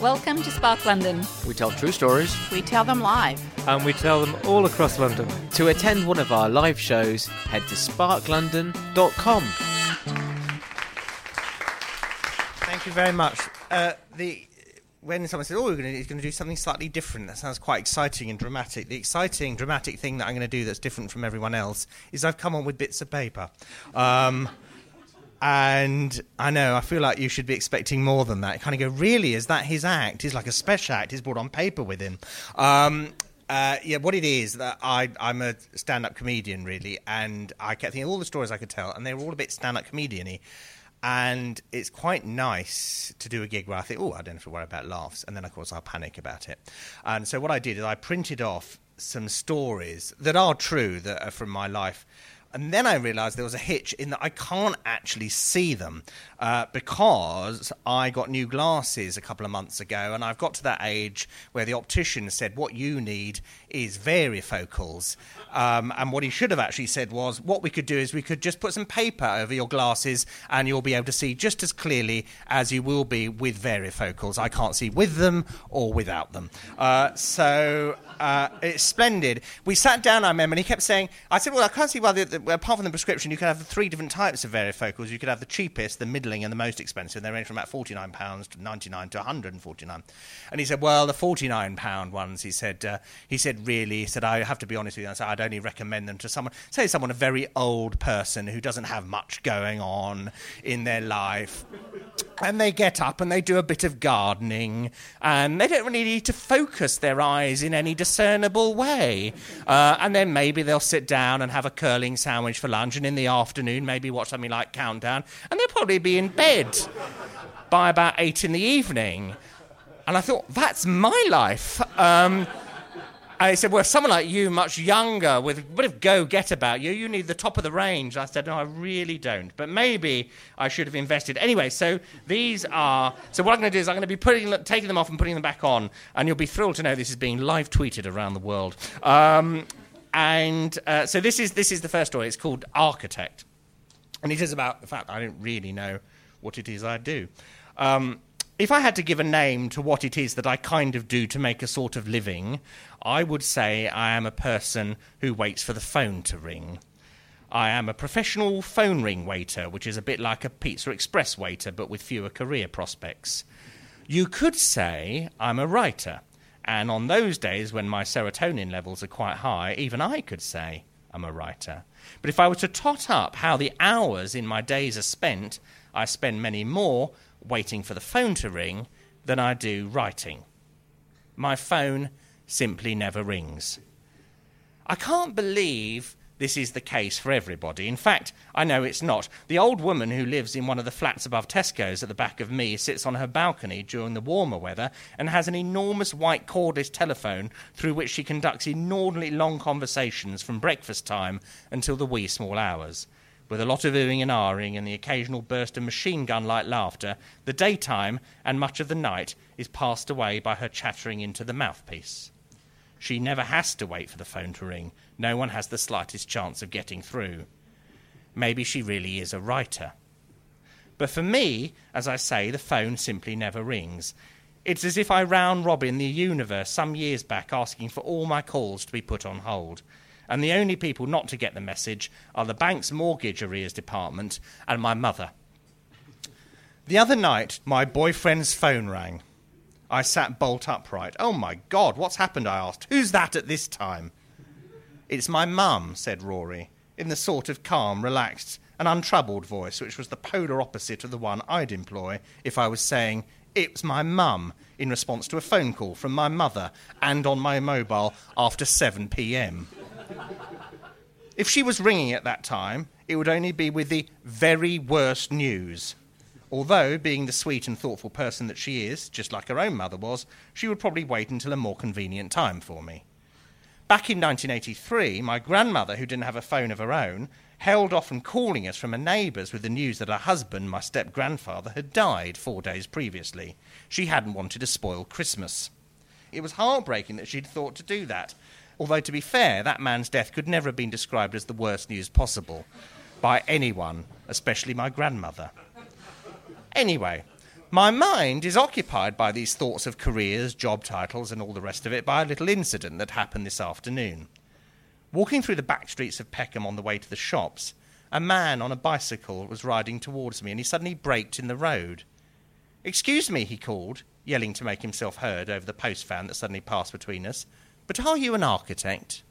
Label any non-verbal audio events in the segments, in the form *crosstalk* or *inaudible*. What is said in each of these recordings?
Welcome to Spark London. We tell true stories. We tell them live. And we tell them all across London. To attend one of our live shows, head to sparklondon.com. Thank you very much. Uh, the when someone says, "Oh, we're going to, going to do something slightly different," that sounds quite exciting and dramatic. The exciting, dramatic thing that I'm going to do that's different from everyone else is I've come on with bits of paper. Um, and I know, I feel like you should be expecting more than that. You kind of go, really? Is that his act? He's like a special act. He's brought on paper with him. Um, uh, yeah, what it is that I, I'm a stand-up comedian, really, and I kept thinking all the stories I could tell, and they were all a bit stand-up comedian-y. And it's quite nice to do a gig where I think, oh, I don't have to worry about laughs, and then of course I'll panic about it. And so what I did is I printed off some stories that are true that are from my life and then I realized there was a hitch in that I can't actually see them uh, because I got new glasses a couple of months ago, and I've got to that age where the optician said, What you need is varifocals. Um, and what he should have actually said was, What we could do is we could just put some paper over your glasses, and you'll be able to see just as clearly as you will be with varifocals. I can't see with them or without them. Uh, so uh, it's splendid. We sat down, I remember, and he kept saying, I said, Well, I can't see why, the, the, apart from the prescription, you could have three different types of varifocals. You could have the cheapest, the middling, and the most expensive. They range from about £49 to 99 to 149 And he said, Well, the £49 ones, he said, uh, he said, really, said, I have to be honest with you. I said, I'd only recommend them to someone, say, someone, a very old person who doesn't have much going on in their life. And they get up and they do a bit of gardening, and they don't really need to focus their eyes in any discernible way. Uh, and then maybe they'll sit down and have a curling sandwich for lunch, and in the afternoon, maybe watch something like Countdown, and they'll probably be in bed by about eight in the evening. And I thought, that's my life. Um, I said, well, someone like you, much younger, with a bit of go get about you, you need the top of the range. I said, no, I really don't. But maybe I should have invested. Anyway, so these are. So what I'm going to do is I'm going to be putting, taking them off and putting them back on, and you'll be thrilled to know this is being live tweeted around the world. Um, and uh, so this is this is the first story. It's called Architect, and it is about the fact I don't really know what it is I do. Um, if I had to give a name to what it is that I kind of do to make a sort of living, I would say I am a person who waits for the phone to ring. I am a professional phone ring waiter, which is a bit like a Pizza Express waiter, but with fewer career prospects. You could say I'm a writer, and on those days when my serotonin levels are quite high, even I could say I'm a writer. But if I were to tot up how the hours in my days are spent, I spend many more waiting for the phone to ring than I do writing. My phone simply never rings. I can't believe this is the case for everybody. In fact, I know it's not. The old woman who lives in one of the flats above Tesco's at the back of me sits on her balcony during the warmer weather and has an enormous white cordless telephone through which she conducts inordinately long conversations from breakfast time until the wee small hours. With a lot of oohing and ahhing and the occasional burst of machine gun like laughter, the daytime and much of the night is passed away by her chattering into the mouthpiece. She never has to wait for the phone to ring. No one has the slightest chance of getting through. Maybe she really is a writer. But for me, as I say, the phone simply never rings. It's as if I round robin the universe some years back asking for all my calls to be put on hold and the only people not to get the message are the bank's mortgage arrears department and my mother. The other night, my boyfriend's phone rang. I sat bolt upright. Oh my God, what's happened? I asked. Who's that at this time? It's my mum, said Rory, in the sort of calm, relaxed, an untroubled voice, which was the polar opposite of the one I'd employ if I was saying, It was my mum, in response to a phone call from my mother and on my mobile after 7 pm. If she was ringing at that time, it would only be with the very worst news. Although, being the sweet and thoughtful person that she is, just like her own mother was, she would probably wait until a more convenient time for me. Back in 1983, my grandmother, who didn't have a phone of her own, held off from calling us from her neighbours with the news that her husband, my step grandfather, had died four days previously. She hadn't wanted to spoil Christmas. It was heartbreaking that she'd thought to do that, although, to be fair, that man's death could never have been described as the worst news possible by anyone, especially my grandmother. Anyway, my mind is occupied by these thoughts of careers, job titles, and all the rest of it by a little incident that happened this afternoon. Walking through the back streets of Peckham on the way to the shops, a man on a bicycle was riding towards me and he suddenly braked in the road. Excuse me, he called, yelling to make himself heard over the post van that suddenly passed between us, but are you an architect?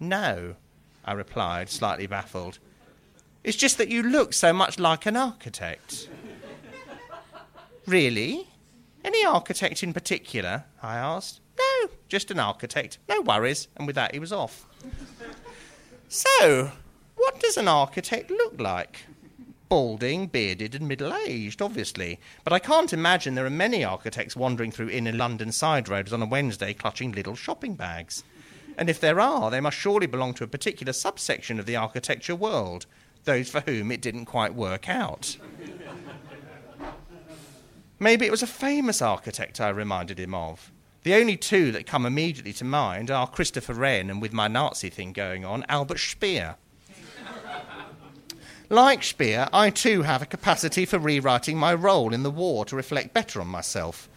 No, I replied, slightly baffled. It's just that you look so much like an architect. really? Any architect in particular? I asked. No, just an architect. No worries. And with that, he was off. so, what does an architect look like? Balding, bearded, and middle aged, obviously. But I can't imagine there are many architects wandering through inner London side roads on a Wednesday clutching little shopping bags. And if there are, they must surely belong to a particular subsection of the architecture world those for whom it didn't quite work out. Maybe it was a famous architect I reminded him of. The only two that come immediately to mind are Christopher Wren and, with my Nazi thing going on, Albert Speer. Like Speer, I too have a capacity for rewriting my role in the war to reflect better on myself.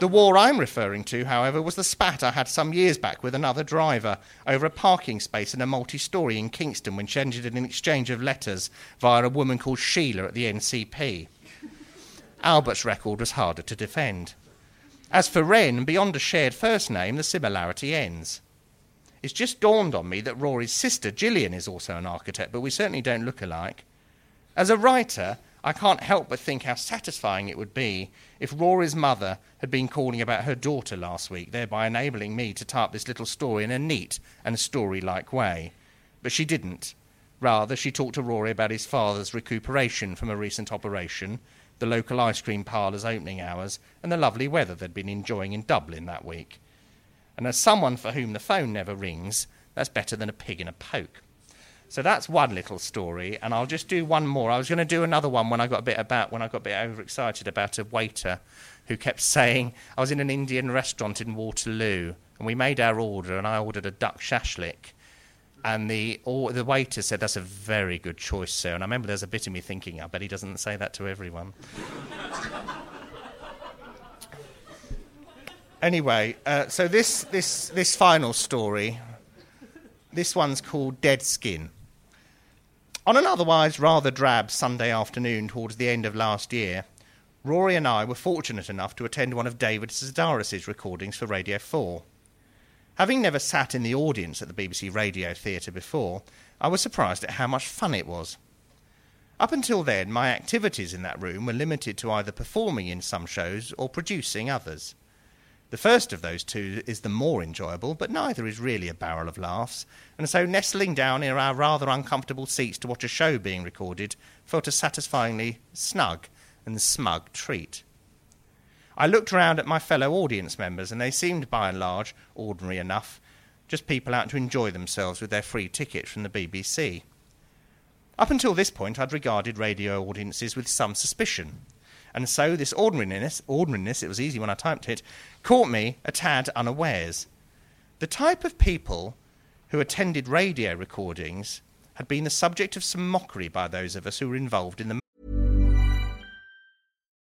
The war I'm referring to, however, was the spat I had some years back with another driver over a parking space in a multi story in Kingston when she ended in an exchange of letters via a woman called Sheila at the NCP. Albert's record was harder to defend. As for Wren, beyond a shared first name, the similarity ends. It's just dawned on me that Rory's sister, Gillian, is also an architect, but we certainly don't look alike. As a writer, I can't help but think how satisfying it would be if Rory's mother had been calling about her daughter last week, thereby enabling me to type this little story in a neat and story like way. But she didn't. Rather, she talked to Rory about his father's recuperation from a recent operation, the local ice cream parlour's opening hours, and the lovely weather they'd been enjoying in Dublin that week. And as someone for whom the phone never rings, that's better than a pig in a poke. So that's one little story, and I'll just do one more. I was going to do another one when I got a bit about when I got a bit overexcited about a waiter who kept *laughs* saying I was in an Indian restaurant in Waterloo, and we made our order, and I ordered a duck shashlik. And the or, the waiter said, "That's a very good choice, sir." And I remember there's a bit of me thinking, "I bet he doesn't say that to everyone." *laughs* anyway, uh, so this this this final story, this one's called Dead Skin. On an otherwise rather drab Sunday afternoon towards the end of last year, Rory and I were fortunate enough to attend one of David Sedaris's recordings for Radio 4. Having never sat in the audience at the BBC Radio Theatre before, I was surprised at how much fun it was. Up until then, my activities in that room were limited to either performing in some shows or producing others. The first of those two is the more enjoyable, but neither is really a barrel of laughs, and so nestling down in our rather uncomfortable seats to watch a show being recorded felt a satisfyingly snug and smug treat. I looked round at my fellow audience members, and they seemed by and large ordinary enough, just people out to enjoy themselves with their free ticket from the BBC. Up until this point, I'd regarded radio audiences with some suspicion. And so this ordinariness, ordinariness, it was easy when I typed it, caught me a tad unawares. The type of people who attended radio recordings had been the subject of some mockery by those of us who were involved in the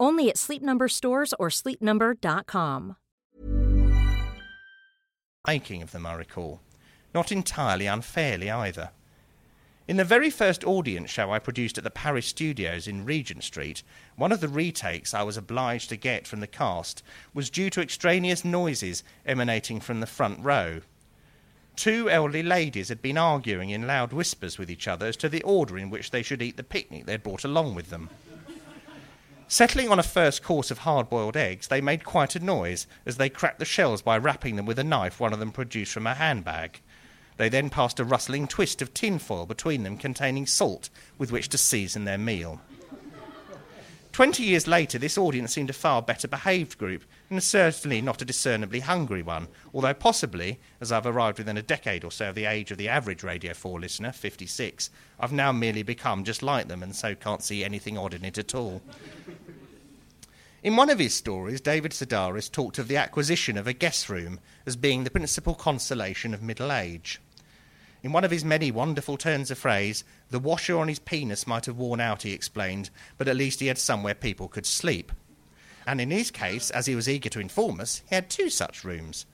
Only at Sleep Number stores or sleepnumber.com. making of them, I recall. Not entirely unfairly either. In the very first audience show I produced at the Paris studios in Regent Street, one of the retakes I was obliged to get from the cast was due to extraneous noises emanating from the front row. Two elderly ladies had been arguing in loud whispers with each other as to the order in which they should eat the picnic they had brought along with them. Settling on a first course of hard boiled eggs, they made quite a noise as they cracked the shells by rapping them with a knife one of them produced from a handbag. They then passed a rustling twist of tinfoil between them containing salt with which to season their meal. Twenty years later, this audience seemed a far better behaved group, and certainly not a discernibly hungry one, although possibly, as I've arrived within a decade or so of the age of the average Radio 4 listener, 56, I've now merely become just like them and so can't see anything odd in it at all. In one of his stories, David Sedaris talked of the acquisition of a guest room as being the principal consolation of middle age. In one of his many wonderful turns of phrase, the washer on his penis might have worn out, he explained, but at least he had somewhere people could sleep. And in his case, as he was eager to inform us, he had two such rooms.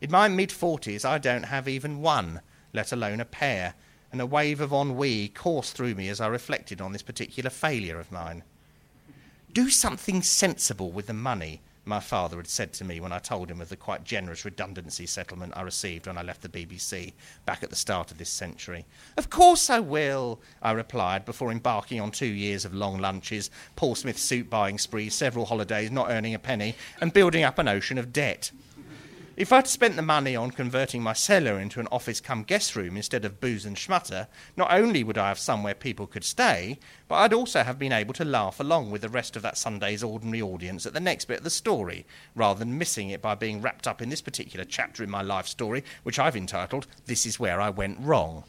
In my mid forties, I don't have even one, let alone a pair, and a wave of ennui coursed through me as I reflected on this particular failure of mine. Do something sensible with the money, my father had said to me when I told him of the quite generous redundancy settlement I received when I left the BBC back at the start of this century. Of course I will, I replied before embarking on two years of long lunches, Paul Smith suit buying sprees, several holidays, not earning a penny, and building up an ocean of debt. If I'd spent the money on converting my cellar into an office come guest room instead of booze and schmutter, not only would I have somewhere people could stay, but I'd also have been able to laugh along with the rest of that Sunday's ordinary audience at the next bit of the story, rather than missing it by being wrapped up in this particular chapter in my life story, which I've entitled This Is Where I Went Wrong.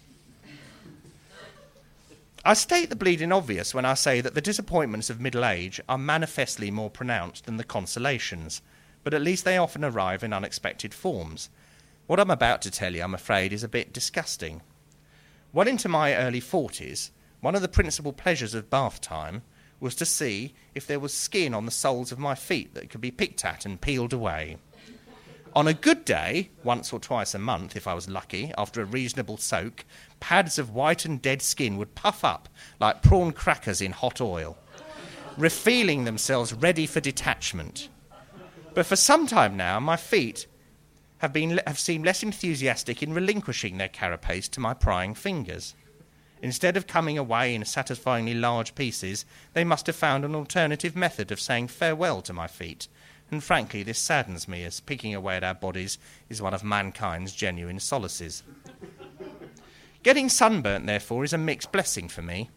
I state the bleeding obvious when I say that the disappointments of middle age are manifestly more pronounced than the consolations but at least they often arrive in unexpected forms. What I'm about to tell you, I'm afraid, is a bit disgusting. Well into my early 40s, one of the principal pleasures of bath time was to see if there was skin on the soles of my feet that could be picked at and peeled away. On a good day, once or twice a month, if I was lucky, after a reasonable soak, pads of white and dead skin would puff up like prawn crackers in hot oil, refeeling themselves ready for detachment. But for some time now, my feet have, been, have seemed less enthusiastic in relinquishing their carapace to my prying fingers. Instead of coming away in satisfyingly large pieces, they must have found an alternative method of saying farewell to my feet. And frankly, this saddens me, as picking away at our bodies is one of mankind's genuine solaces. Getting sunburnt, therefore, is a mixed blessing for me.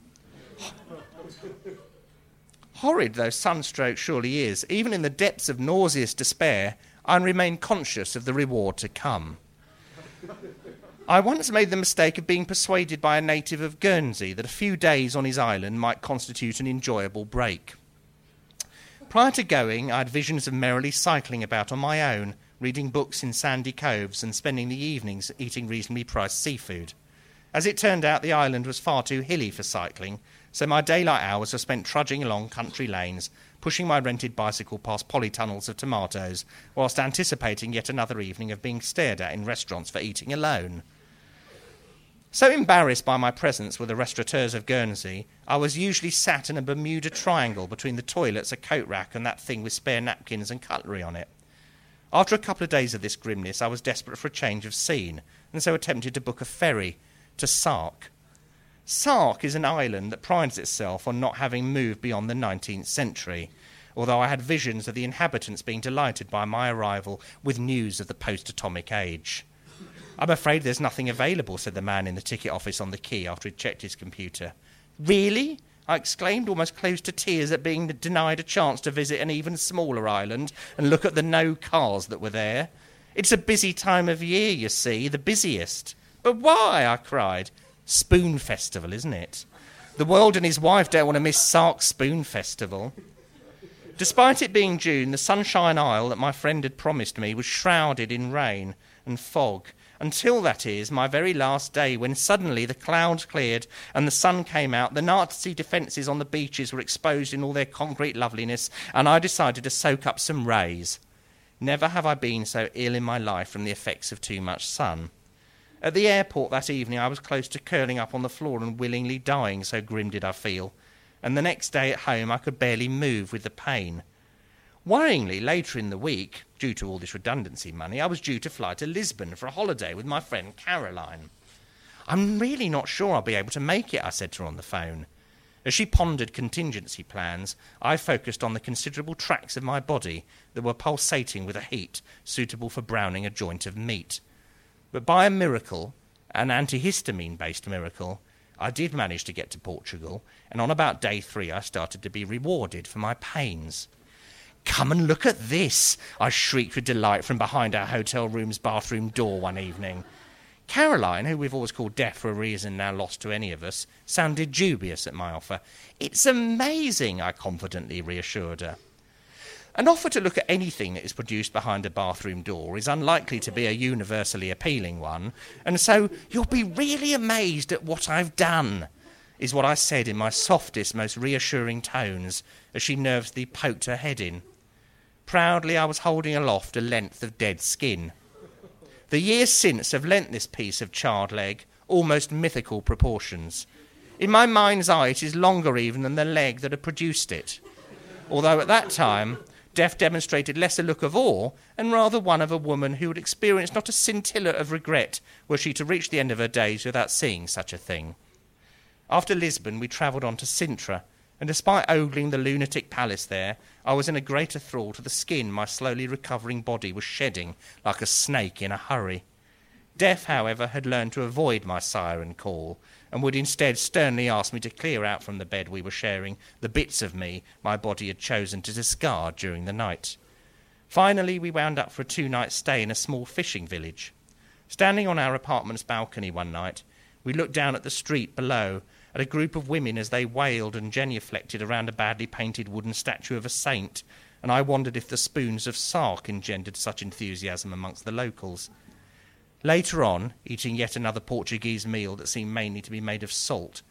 Horrid though sunstroke surely is, even in the depths of nauseous despair, I remain conscious of the reward to come. *laughs* I once made the mistake of being persuaded by a native of Guernsey that a few days on his island might constitute an enjoyable break. Prior to going, I had visions of merrily cycling about on my own, reading books in sandy coves, and spending the evenings eating reasonably priced seafood. As it turned out, the island was far too hilly for cycling, so my daylight hours were spent trudging along country lanes, pushing my rented bicycle past polytunnels of tomatoes, whilst anticipating yet another evening of being stared at in restaurants for eating alone. So embarrassed by my presence with the restaurateurs of Guernsey, I was usually sat in a Bermuda triangle between the toilets, a coat rack, and that thing with spare napkins and cutlery on it. After a couple of days of this grimness, I was desperate for a change of scene, and so attempted to book a ferry to Sark. Sark is an island that prides itself on not having moved beyond the 19th century, although I had visions of the inhabitants being delighted by my arrival with news of the post atomic age. I'm afraid there's nothing available, said the man in the ticket office on the quay after he'd checked his computer. Really? I exclaimed, almost close to tears at being denied a chance to visit an even smaller island and look at the no cars that were there. It's a busy time of year, you see, the busiest. But why? I cried. Spoon Festival, isn't it? The world and his wife don't want to miss Sark's Spoon Festival. Despite it being June, the Sunshine Isle that my friend had promised me was shrouded in rain and fog until that is my very last day, when suddenly the clouds cleared and the sun came out, the Nazi defences on the beaches were exposed in all their concrete loveliness, and I decided to soak up some rays. Never have I been so ill in my life from the effects of too much sun. At the airport that evening, I was close to curling up on the floor and willingly dying, so grim did I feel. And the next day at home, I could barely move with the pain. Worryingly, later in the week, due to all this redundancy money, I was due to fly to Lisbon for a holiday with my friend Caroline. I'm really not sure I'll be able to make it, I said to her on the phone. As she pondered contingency plans, I focused on the considerable tracts of my body that were pulsating with a heat suitable for browning a joint of meat. But by a miracle, an antihistamine based miracle, I did manage to get to Portugal, and on about day three I started to be rewarded for my pains. Come and look at this, I shrieked with delight from behind our hotel room's bathroom door one evening. Caroline, who we've always called deaf for a reason now lost to any of us, sounded dubious at my offer. It's amazing, I confidently reassured her. An offer to look at anything that is produced behind a bathroom door is unlikely to be a universally appealing one, and so you'll be really amazed at what I've done, is what I said in my softest, most reassuring tones as she nervously poked her head in. Proudly, I was holding aloft a length of dead skin. The years since have lent this piece of charred leg almost mythical proportions. In my mind's eye, it is longer even than the leg that had produced it. Although at that time, death demonstrated less a look of awe and rather one of a woman who had experienced not a scintilla of regret were she to reach the end of her days without seeing such a thing. After Lisbon, we travelled on to Sintra, and despite ogling the lunatic palace there, I was in a greater thrall to the skin my slowly recovering body was shedding like a snake in a hurry. Death, however, had learned to avoid my siren call, and would instead sternly ask me to clear out from the bed we were sharing the bits of me my body had chosen to discard during the night. Finally, we wound up for a two night stay in a small fishing village. Standing on our apartment's balcony one night, we looked down at the street below at a group of women as they wailed and genuflected around a badly painted wooden statue of a saint, and I wondered if the spoons of Sark engendered such enthusiasm amongst the locals. Later on, eating yet another Portuguese meal that seemed mainly to be made of salt,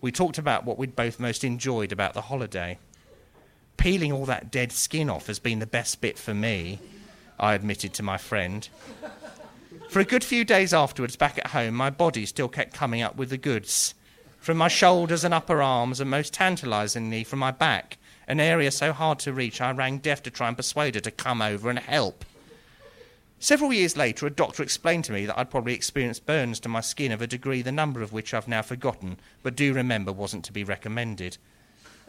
we talked about what we'd both most enjoyed about the holiday. Peeling all that dead skin off has been the best bit for me, I admitted to my friend. For a good few days afterwards, back at home, my body still kept coming up with the goods from my shoulders and upper arms, and most tantalizingly from my back, an area so hard to reach I rang deaf to try and persuade her to come over and help. Several years later, a doctor explained to me that I'd probably experienced burns to my skin of a degree the number of which I've now forgotten, but do remember wasn't to be recommended.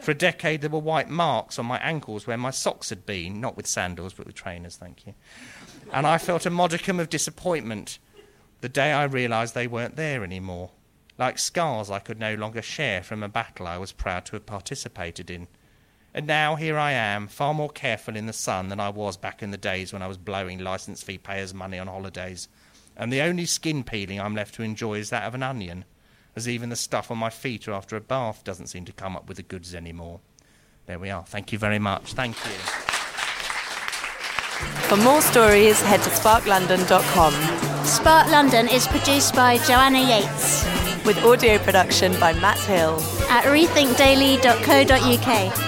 For a decade, there were white marks on my ankles where my socks had been, not with sandals, but with trainers, thank you. And I felt a modicum of disappointment the day I realised they weren't there anymore like scars I could no longer share from a battle I was proud to have participated in. And now here I am, far more careful in the sun than I was back in the days when I was blowing licence fee payers' money on holidays. And the only skin peeling I'm left to enjoy is that of an onion, as even the stuff on my feet after a bath doesn't seem to come up with the goods anymore. There we are. Thank you very much. Thank you. For more stories, head to sparklondon.com. Spark London is produced by Joanna Yates with audio production by Matt Hill at rethinkdaily.co.uk.